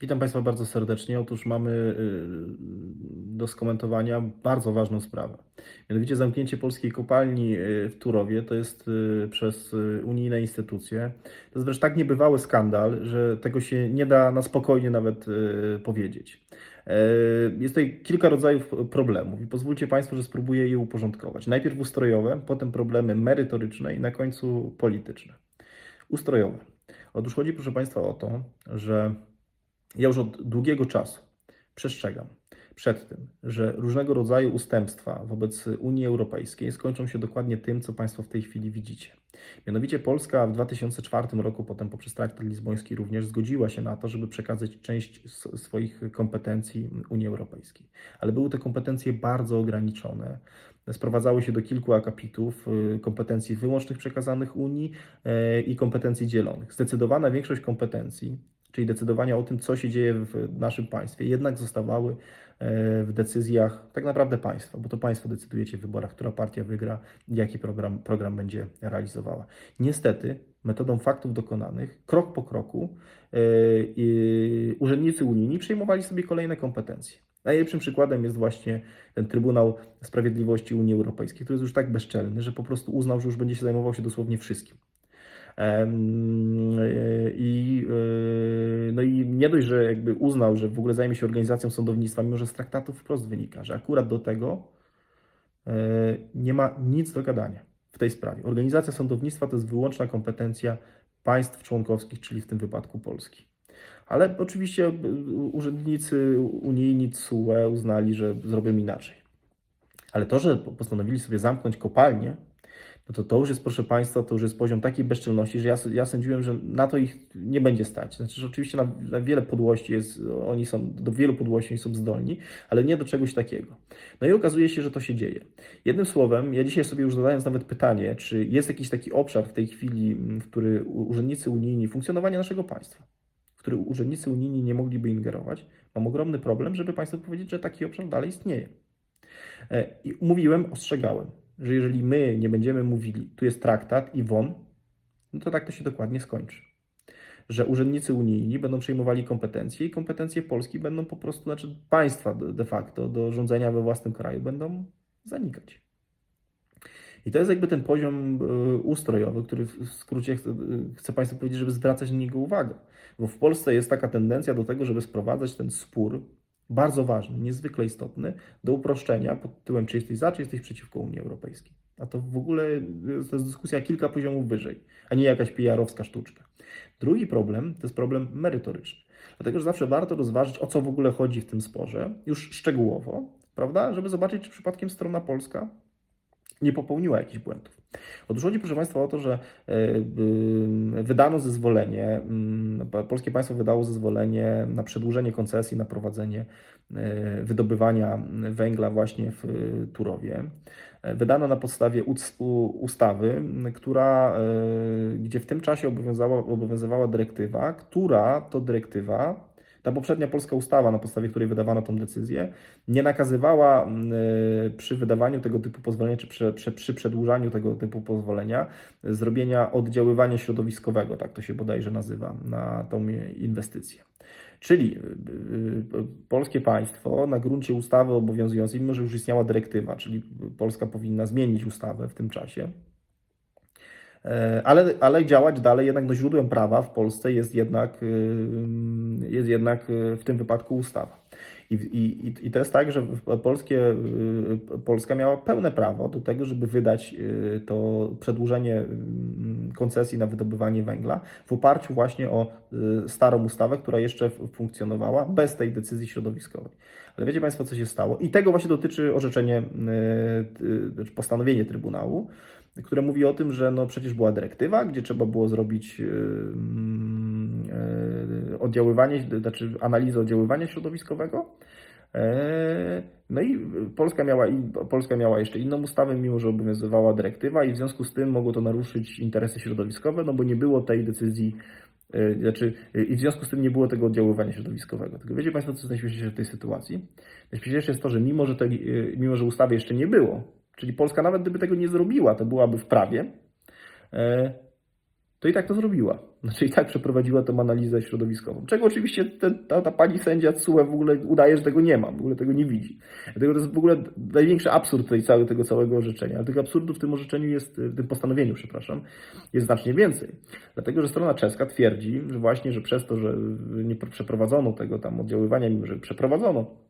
Witam Państwa bardzo serdecznie. Otóż mamy y, do skomentowania bardzo ważną sprawę. Mianowicie zamknięcie polskiej kopalni y, w Turowie to jest y, przez unijne instytucje. To jest wręcz tak niebywały skandal, że tego się nie da na spokojnie nawet powiedzieć. Jest tutaj kilka rodzajów problemów i pozwólcie Państwo, że spróbuję je uporządkować. Najpierw ustrojowe, potem problemy merytoryczne i na końcu polityczne. Ustrojowe. Otóż chodzi, proszę Państwa, o to, że ja już od długiego czasu przestrzegam przed tym, że różnego rodzaju ustępstwa wobec Unii Europejskiej skończą się dokładnie tym, co Państwo w tej chwili widzicie. Mianowicie Polska w 2004 roku, potem poprzez traktat lizboński również zgodziła się na to, żeby przekazać część swoich kompetencji Unii Europejskiej. Ale były te kompetencje bardzo ograniczone. Sprowadzały się do kilku akapitów y, kompetencji wyłącznych przekazanych Unii y, i kompetencji dzielonych. Zdecydowana większość kompetencji czyli decydowania o tym, co się dzieje w naszym państwie, jednak zostawały e, w decyzjach tak naprawdę państwa, bo to państwo decydujecie w wyborach, która partia wygra jaki program, program będzie realizowała. Niestety, metodą faktów dokonanych, krok po kroku, yy, urzędnicy unijni przejmowali sobie kolejne kompetencje. Najlepszym przykładem jest właśnie ten Trybunał Sprawiedliwości Unii Europejskiej, który jest już tak bezczelny, że po prostu uznał, że już będzie się zajmował się dosłownie wszystkim. I, e, no i nie dość, że jakby uznał, że w ogóle zajmie się organizacją sądownictwa, mimo że z traktatów wprost wynika, że akurat do tego e, nie ma nic do gadania w tej sprawie. Organizacja sądownictwa to jest wyłączna kompetencja państw członkowskich, czyli w tym wypadku Polski. Ale oczywiście e, urzędnicy unijni CUE uznali, że zrobią inaczej. Ale to, że postanowili sobie zamknąć kopalnię, no to to już jest, proszę Państwa, to już jest poziom takiej bezczelności, że ja, ja sądziłem, że na to ich nie będzie stać. Znaczy, że oczywiście na, na wiele podłości jest, oni są, do wielu podłości są zdolni, ale nie do czegoś takiego. No i okazuje się, że to się dzieje. Jednym słowem, ja dzisiaj sobie już zadając nawet pytanie, czy jest jakiś taki obszar w tej chwili, w który urzędnicy unijni, funkcjonowanie naszego państwa, w który urzędnicy unijni nie mogliby ingerować, mam ogromny problem, żeby Państwu powiedzieć, że taki obszar dalej istnieje. E, I mówiłem, ostrzegałem że jeżeli my nie będziemy mówili, tu jest traktat i won, no to tak to się dokładnie skończy. Że urzędnicy unijni będą przejmowali kompetencje i kompetencje Polski będą po prostu, znaczy państwa de facto do rządzenia we własnym kraju będą zanikać. I to jest jakby ten poziom e, ustrojowy, który w skrócie chcę, chcę Państwu powiedzieć, żeby zwracać na niego uwagę. Bo w Polsce jest taka tendencja do tego, żeby sprowadzać ten spór bardzo ważny, niezwykle istotny, do uproszczenia pod tytułem, czy jesteś za, czy jesteś przeciwko Unii Europejskiej. A to w ogóle to jest dyskusja kilka poziomów wyżej, a nie jakaś PR-owska sztuczka. Drugi problem to jest problem merytoryczny. Dlatego, że zawsze warto rozważyć, o co w ogóle chodzi w tym sporze, już szczegółowo, prawda, żeby zobaczyć, czy przypadkiem strona polska nie popełniła jakichś błędów. Otóż chodzi, proszę Państwa, o to, że e, wydano zezwolenie, mm, polskie państwo wydało zezwolenie na przedłużenie koncesji na prowadzenie e, wydobywania węgla właśnie w Turowie. E, wydano na podstawie ustawy, która, gdzie w tym czasie obowiązywała dyrektywa, która to dyrektywa ta poprzednia polska ustawa, na podstawie której wydawano tę decyzję, nie nakazywała mm, y, przy wydawaniu tego typu pozwolenia, czy przy, przy, przy przedłużaniu tego typu pozwolenia, zrobienia oddziaływania środowiskowego, tak to się bodajże nazywa, na tą inwestycję. Czyli y, y, polskie państwo na gruncie ustawy obowiązującej, mimo że już istniała dyrektywa, czyli Polska powinna zmienić ustawę w tym czasie, ale, ale działać dalej jednak no, źródłem prawa w Polsce jest jednak, y, jest jednak y, w tym wypadku ustawa. I, i, I to jest tak, że polskie, y, Polska miała pełne prawo do tego, żeby wydać to przedłużenie koncesji na wydobywanie węgla w oparciu właśnie o starą ustawę, która jeszcze funkcjonowała bez tej decyzji środowiskowej. Ale wiecie Państwo, co się stało? I tego właśnie dotyczy orzeczenie, postanowienie Trybunału, które mówi o tym, że no przecież była dyrektywa, gdzie trzeba było zrobić yy, yy, oddziaływanie, znaczy analizę oddziaływania środowiskowego. Yy, no i Polska miała, Polska miała jeszcze inną ustawę, mimo że obowiązywała dyrektywa, i w związku z tym mogło to naruszyć interesy środowiskowe, no bo nie było tej decyzji, znaczy, i w związku z tym nie było tego oddziaływania środowiskowego. Tylko wiecie Państwo, co jest najśmieszniejsze w tej sytuacji? Najśmieszniejsze jest to, że mimo, że, te, mimo, że ustawy jeszcze nie było, Czyli Polska nawet gdyby tego nie zrobiła, to byłaby w prawie, e, to i tak to zrobiła. Znaczy i tak przeprowadziła tą analizę środowiskową. Czego oczywiście ten, ta, ta pani sędzia CUE w ogóle udaje, że tego nie ma, w ogóle tego nie widzi. Dlatego to jest w ogóle największy absurd tej całej, tego całego orzeczenia. Ale tych absurdów w tym orzeczeniu jest, w tym postanowieniu, przepraszam, jest znacznie więcej. Dlatego, że strona czeska twierdzi, że właśnie, że przez to, że nie przeprowadzono tego tam oddziaływania, mimo że przeprowadzono,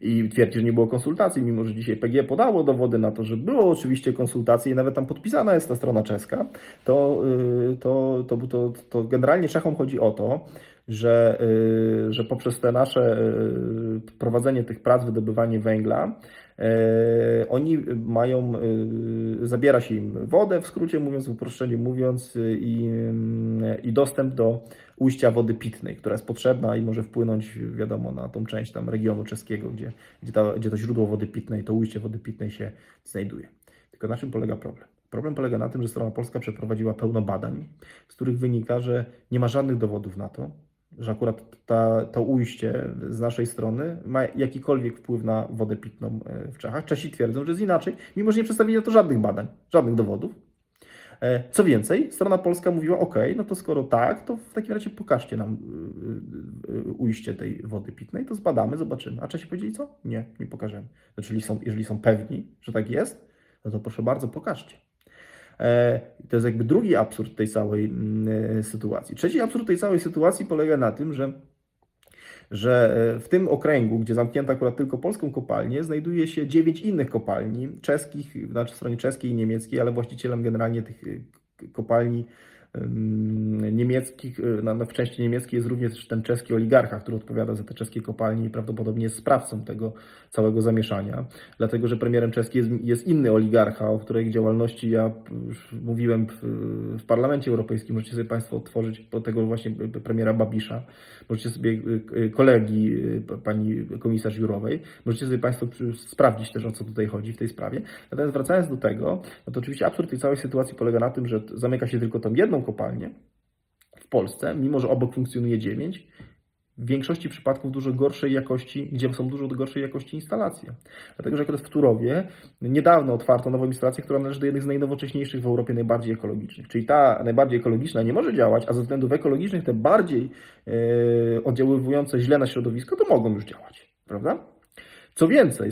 i twierdzi, że nie było konsultacji, mimo że dzisiaj PG podało dowody na to, że było oczywiście konsultacje i nawet tam podpisana jest ta strona czeska, to, y, to, to, to, to generalnie Czechom chodzi o to, że, y, że poprzez te nasze y, prowadzenie tych prac, wydobywanie węgla, oni mają, zabiera się im wodę, w skrócie mówiąc, w uproszczeniu mówiąc, i, i dostęp do ujścia wody pitnej, która jest potrzebna i może wpłynąć, wiadomo, na tą część tam regionu czeskiego, gdzie, gdzie, ta, gdzie to źródło wody pitnej, to ujście wody pitnej się znajduje. Tylko na czym polega problem? Problem polega na tym, że strona polska przeprowadziła pełno badań, z których wynika, że nie ma żadnych dowodów na to, że akurat ta, to ujście z naszej strony ma jakikolwiek wpływ na wodę pitną e, w Czechach. Czesi twierdzą, że jest inaczej, mimo że nie przedstawili na to żadnych badań, żadnych dowodów. E, co więcej, strona polska mówiła, OK, no to skoro tak, to w takim razie pokażcie nam y, y, y, ujście tej wody pitnej, to zbadamy, zobaczymy. A Czesi powiedzieli co? Nie, nie pokażemy. Znaczy, jeżeli są, jeżeli są pewni, że tak jest, no to proszę bardzo, pokażcie. E, to jest jakby drugi absurd tej całej mm, sytuacji. Trzeci absurd tej całej sytuacji polega na tym, że że e, w tym okręgu, gdzie zamknięto akurat tylko polską kopalnię, znajduje się dziewięć innych kopalni, czeskich, znaczy stronie czeskiej i niemieckiej, ale właścicielem generalnie tych e, kopalni niemieckich, w części niemieckiej jest również ten czeski oligarcha, który odpowiada za te czeskie kopalnie i prawdopodobnie jest sprawcą tego całego zamieszania, dlatego że premierem czeskim jest, jest inny oligarcha, o której działalności ja już mówiłem w, w Parlamencie Europejskim. Możecie sobie Państwo otworzyć tego właśnie premiera Babisza, możecie sobie y, y, kolegi pani komisarz Jurowej, możecie sobie Państwo sprawdzić też o co tutaj chodzi w tej sprawie. Natomiast wracając do tego, no to oczywiście absurd tej całej sytuacji polega na tym, że zamyka się tylko tą jedną kopalnię w Polsce, mimo że obok funkcjonuje dziewięć, w większości przypadków dużo gorszej jakości, gdzie są dużo gorszej jakości instalacje. Dlatego, że akurat w Turowie niedawno otwarto nową instalację, która należy do jednych z najnowocześniejszych w Europie, najbardziej ekologicznych. Czyli ta najbardziej ekologiczna nie może działać, a ze względów ekologicznych te bardziej yy, oddziaływujące źle na środowisko, to mogą już działać. Prawda? Co więcej,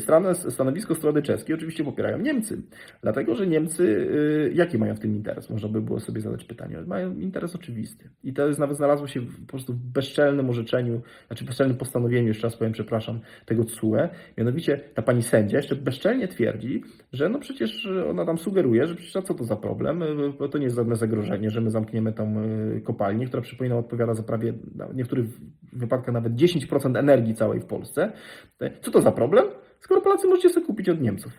stanowisko strony czeskiej oczywiście popierają Niemcy, dlatego że Niemcy, y, jaki mają w tym interes? Można by było sobie zadać pytanie. Mają interes oczywisty. I to jest nawet znalazło się po prostu w bezczelnym orzeczeniu, znaczy bezczelnym postanowieniu, jeszcze raz powiem, przepraszam, tego CUE. Mianowicie ta pani sędzia jeszcze bezczelnie twierdzi, że no przecież ona tam sugeruje, że przecież a co to za problem? Y, to nie jest żadne zagrożenie, że my zamkniemy tą y, kopalnię, która przypominam odpowiada za prawie, w niektórych wypadkach nawet 10% energii całej w Polsce. Co to za problem? Problem, skoro Polacy możecie sobie kupić od Niemców.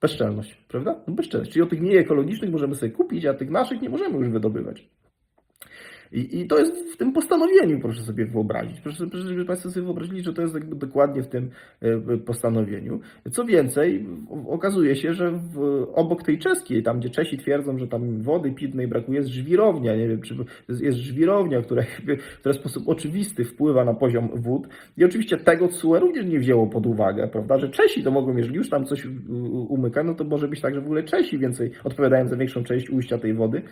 Bezczelność, prawda? No bezczelność. Czyli od tych nieekologicznych możemy sobie kupić, a tych naszych nie możemy już wydobywać. I, I to jest w tym postanowieniu, proszę sobie wyobrazić. Proszę, proszę żeby Państwo sobie wyobrazili, że to jest dokładnie w tym e, postanowieniu. Co więcej, okazuje się, że w, obok tej czeskiej, tam gdzie Czesi twierdzą, że tam wody pitnej brakuje, jest żwirownia. Nie wiem, czy jest żwirownia, która, która w sposób oczywisty wpływa na poziom wód. I oczywiście tego CUE również nie wzięło pod uwagę, prawda? Że Czesi to mogą, jeżeli już tam coś umyka, no to może być tak, że w ogóle Czesi więcej odpowiadają za większą część ujścia tej wody,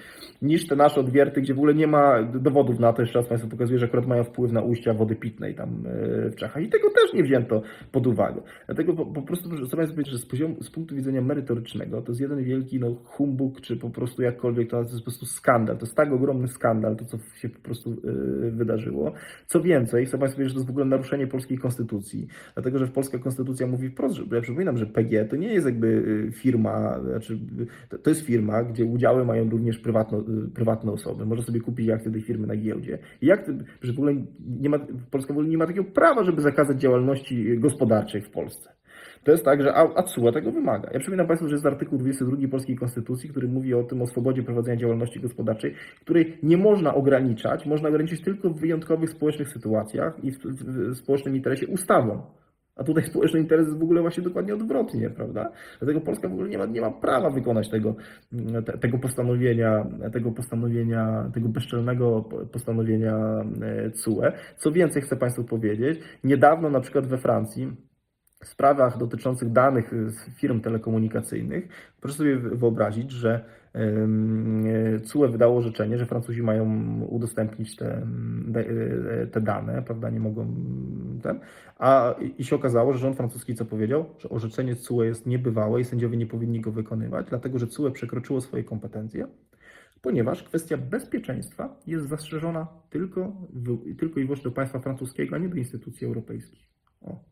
niż te nasze odwierty, gdzie w ogóle nie ma dowodów na to, jeszcze raz Państwu pokazuję, że akurat mają wpływ na ujścia wody pitnej tam e, w Czechach. I tego też nie wzięto pod uwagę. Dlatego po, po prostu chcę Państwu powiedzieć, że z, poziomu, z punktu widzenia merytorycznego to jest jeden wielki no, humbug, czy po prostu jakkolwiek, to jest po prostu skandal. To jest tak ogromny skandal, to co się po prostu yy, wydarzyło. Co więcej, chcę Państwu powiedzieć, że to jest w ogóle naruszenie polskiej konstytucji, dlatego że w polska konstytucja mówi wprost, że ja przypominam, że PG to nie jest jakby e, firma, znaczy to jest firma, gdzie udziały mają również prywatno, prywatne osoby. Może sobie kupić jak tej firmy na giełdzie. Jak, że w ogóle nie ma, Polska w ogóle nie ma takiego prawa, żeby zakazać działalności gospodarczej w Polsce. To jest tak, że ACUA tego wymaga. Ja przypominam Państwu, że jest artykuł 22 Polskiej Konstytucji, który mówi o tym, o swobodzie prowadzenia działalności gospodarczej, której nie można ograniczać, można ograniczyć tylko w wyjątkowych społecznych sytuacjach i w, w, w społecznym interesie ustawą. A tutaj społeczny interes jest w ogóle właśnie dokładnie odwrotnie, prawda? Dlatego Polska w ogóle nie ma, nie ma prawa wykonać tego, te, tego postanowienia, tego postanowienia, tego bezczelnego postanowienia e, CUE. Co więcej chcę Państwu powiedzieć, niedawno na przykład we Francji w sprawach dotyczących danych z firm telekomunikacyjnych, proszę sobie wyobrazić, że e, CUE wydało orzeczenie, że Francuzi mają udostępnić te, de- e, te dane, prawda, nie mogą ten, a i się okazało, że rząd francuski co powiedział, że orzeczenie CUE jest niebywałe i sędziowie nie powinni go wykonywać, dlatego że CUE przekroczyło swoje kompetencje, ponieważ kwestia bezpieczeństwa jest zastrzeżona tylko, tylko i wyłącznie do państwa francuskiego, a nie do instytucji europejskich. O.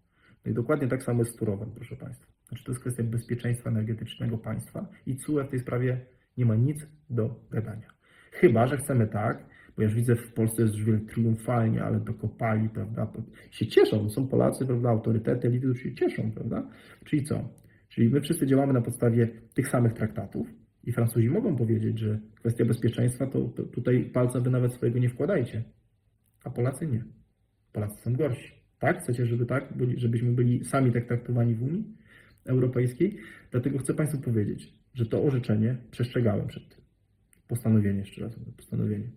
No i dokładnie tak samo jest z Turowem, proszę Państwa. Znaczy to jest kwestia bezpieczeństwa energetycznego państwa i CUE w tej sprawie nie ma nic do gadania. Chyba, że chcemy tak, bo ja już widzę w Polsce jest już wiele triumfalnie, ale dokopali, prawda, się cieszą, są Polacy, prawda, autorytety, elity, którzy się cieszą, prawda, czyli co? Czyli my wszyscy działamy na podstawie tych samych traktatów i Francuzi mogą powiedzieć, że kwestia bezpieczeństwa to, to tutaj palca wy nawet swojego nie wkładajcie, a Polacy nie. Polacy są gorsi. Tak? Chcecie, żeby tak, byli, żebyśmy byli sami tak traktowani w Unii Europejskiej? Dlatego chcę Państwu powiedzieć, że to orzeczenie przestrzegałem przed tym. Postanowienie, jeszcze raz postanowienie.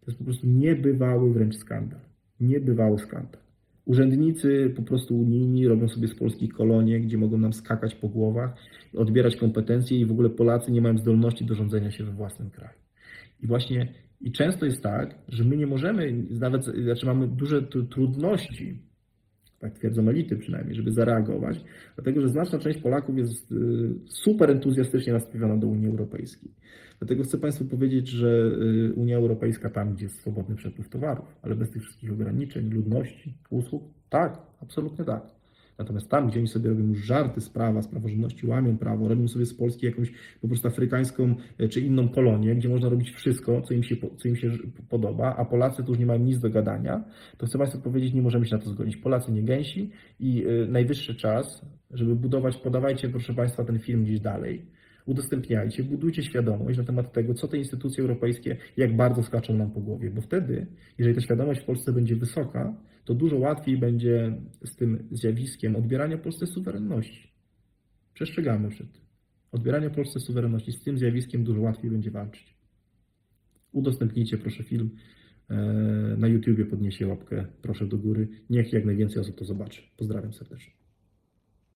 To jest po prostu niebywały wręcz skandal. Niebywały skandal. Urzędnicy po prostu unijni robią sobie z polskich kolonie, gdzie mogą nam skakać po głowach, odbierać kompetencje i w ogóle Polacy nie mają zdolności do rządzenia się we własnym kraju. I właśnie i często jest tak, że my nie możemy, nawet, znaczy mamy duże tr- trudności, tak twierdzą elity przynajmniej, żeby zareagować, dlatego że znaczna część Polaków jest y, super entuzjastycznie nastawiona do Unii Europejskiej. Dlatego chcę Państwu powiedzieć, że y, Unia Europejska tam, gdzie jest swobodny przepływ towarów, ale bez tych wszystkich ograniczeń, ludności, usług, tak, absolutnie tak. Natomiast tam, gdzie oni sobie robią już żarty z prawa, z praworządności, łamią prawo, robią sobie z Polski jakąś po prostu afrykańską e, czy inną kolonię, gdzie można robić wszystko, co im się, co im się podoba, a Polacy tu już nie mają nic do gadania, to chcę Państwu powiedzieć, nie możemy się na to zgodzić. Polacy nie gęsi i y, najwyższy czas, żeby budować, podawajcie proszę Państwa ten film gdzieś dalej, udostępniajcie, budujcie świadomość na temat tego, co te instytucje europejskie, jak bardzo skaczą nam po głowie, bo wtedy, jeżeli ta świadomość w Polsce będzie wysoka, to dużo łatwiej będzie z tym zjawiskiem odbierania Polsce suwerenności. Przestrzegamy przed tym. Odbieranie Polsce suwerenności z tym zjawiskiem dużo łatwiej będzie walczyć. Udostępnijcie proszę film. e, Na YouTubie podniesie łapkę proszę do góry. Niech jak najwięcej osób to zobaczy. Pozdrawiam serdecznie.